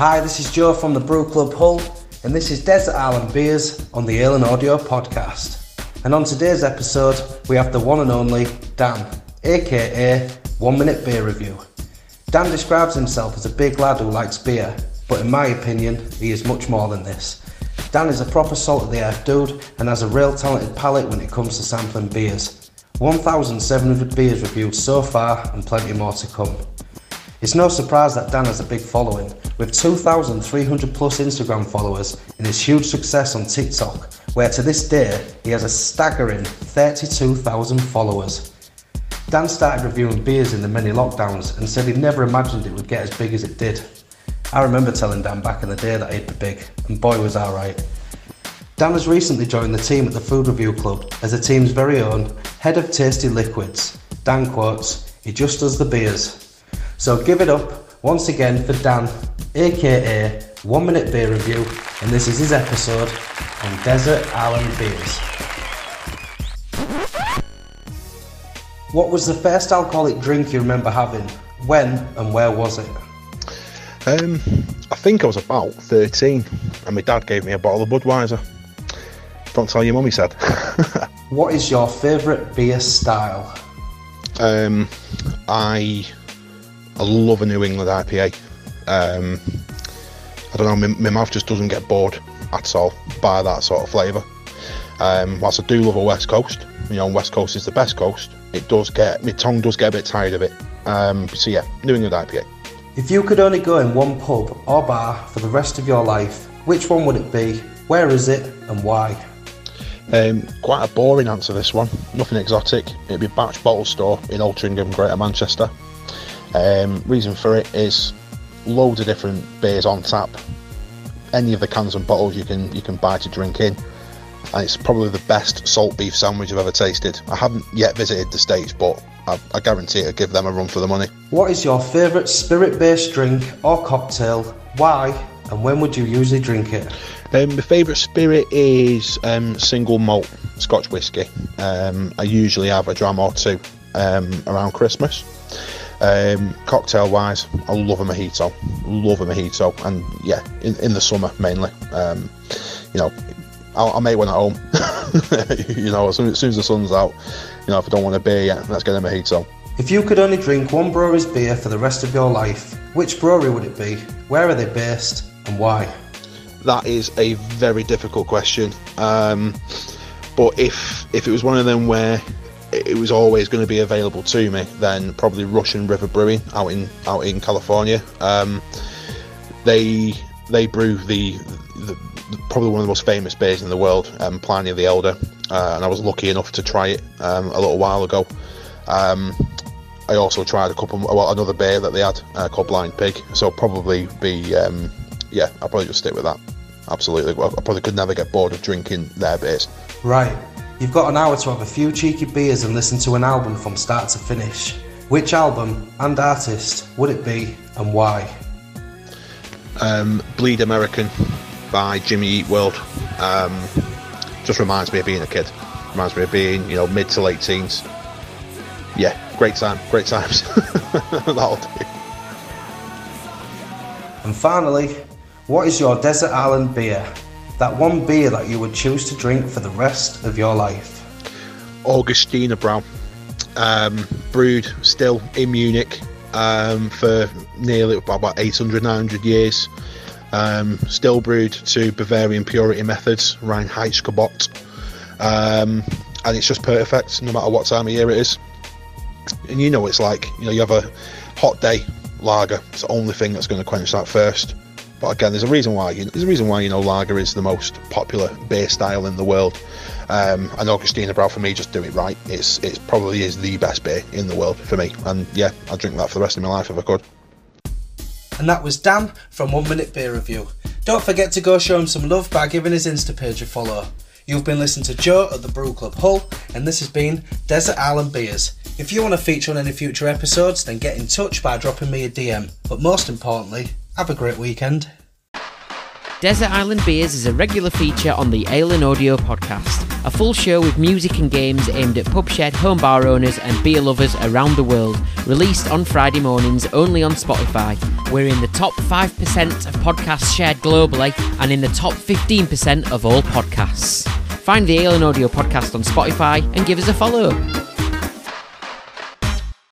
Hi, this is Joe from the Brew Club Hull, and this is Desert Island Beers on the Ale and Audio podcast. And on today's episode, we have the one and only Dan, aka One Minute Beer Review. Dan describes himself as a big lad who likes beer, but in my opinion, he is much more than this. Dan is a proper salt of the earth dude and has a real talented palate when it comes to sampling beers. 1,700 beers reviewed so far and plenty more to come. It's no surprise that Dan has a big following, with 2,300 plus Instagram followers and his huge success on TikTok, where to this day he has a staggering 32,000 followers. Dan started reviewing beers in the many lockdowns and said he never imagined it would get as big as it did. I remember telling Dan back in the day that he'd be big, and boy was I right. Dan has recently joined the team at the Food Review Club as the team's very own head of tasty liquids. Dan quotes, he just does the beers. So give it up once again for Dan, aka One Minute Beer Review, and this is his episode on Desert Island Beers. What was the first alcoholic drink you remember having? When and where was it? Um, I think I was about 13, and my dad gave me a bottle of Budweiser. Don't tell your mum, he said. What is your favourite beer style? um, I I love a New England IPA. Um, I don't know, my, my mouth just doesn't get bored at all by that sort of flavour. Um, whilst I do love a West Coast, you know, West Coast is the best coast. It does get my tongue does get a bit tired of it. Um, so yeah, New England IPA. If you could only go in one pub or bar for the rest of your life, which one would it be? Where is it and why? Um, quite a boring answer this one. Nothing exotic. It'd be Batch Bottle Store in Altrincham, Greater Manchester. Um, reason for it is loads of different beers on tap. Any of the cans and bottles you can you can buy to drink in, and it's probably the best salt beef sandwich I've ever tasted. I haven't yet visited the states, but I, I guarantee it'll give them a run for the money. What is your favourite spirit based drink or cocktail? Why and when would you usually drink it? Um, my favourite spirit is um, single malt Scotch whisky. Um, I usually have a dram or two um, around Christmas. Um, cocktail wise, I love a mojito. Love a mojito, and yeah, in, in the summer mainly. Um, you know, I'll, I'll make one at home. you know, as soon, as soon as the sun's out, you know, if I don't want a beer yet, let's get a mojito. If you could only drink one brewery's beer for the rest of your life, which brewery would it be? Where are they based and why? That is a very difficult question. Um, but if if it was one of them where it was always going to be available to me, then probably Russian River Brewing out in out in California. Um, they they brew the, the, probably one of the most famous beers in the world, um, Pliny the Elder, uh, and I was lucky enough to try it um, a little while ago. Um, I also tried a couple, well, another beer that they had uh, called Blind Pig, so probably be um, yeah, I'll probably just stick with that. Absolutely, I probably could never get bored of drinking their beers. Right, you've got an hour to have a few cheeky beers and listen to an album from start to finish. Which album and artist would it be and why? Um, Bleed American by Jimmy Eat World. Um, just reminds me of being a kid. Reminds me of being, you know, mid to late teens. Yeah, great time, great times. That'll do. And finally, what is your desert island beer? That one beer that you would choose to drink for the rest of your life. Augustiner Bräu, um, brewed still in Munich um, for nearly about 800, 900 years. Um, still brewed to Bavarian purity methods, Reinheitsgebot. Um, and it's just perfect no matter what time of year it is. And you know it's like, you know, you have a hot day lager, it's the only thing that's going to quench that first. But again, there's a reason why. You, there's a reason why you know lager is the most popular beer style in the world. Um, and Augustiner Bräu for me just do it right. It's it probably is the best beer in the world for me. And yeah, I'll drink that for the rest of my life if I could. And that was Dan from One Minute Beer Review. Don't forget to go show him some love by giving his Insta page a follow. You've been listening to Joe at the Brew Club Hull, and this has been Desert Island Beers. If you want to feature on any future episodes, then get in touch by dropping me a DM. But most importantly, have a great weekend. Desert Island Beers is a regular feature on the Ale and Audio podcast, a full show with music and games aimed at pub shed, home bar owners, and beer lovers around the world, released on Friday mornings only on Spotify. We're in the top 5% of podcasts shared globally and in the top 15% of all podcasts. Find the Ale and Audio podcast on Spotify and give us a follow.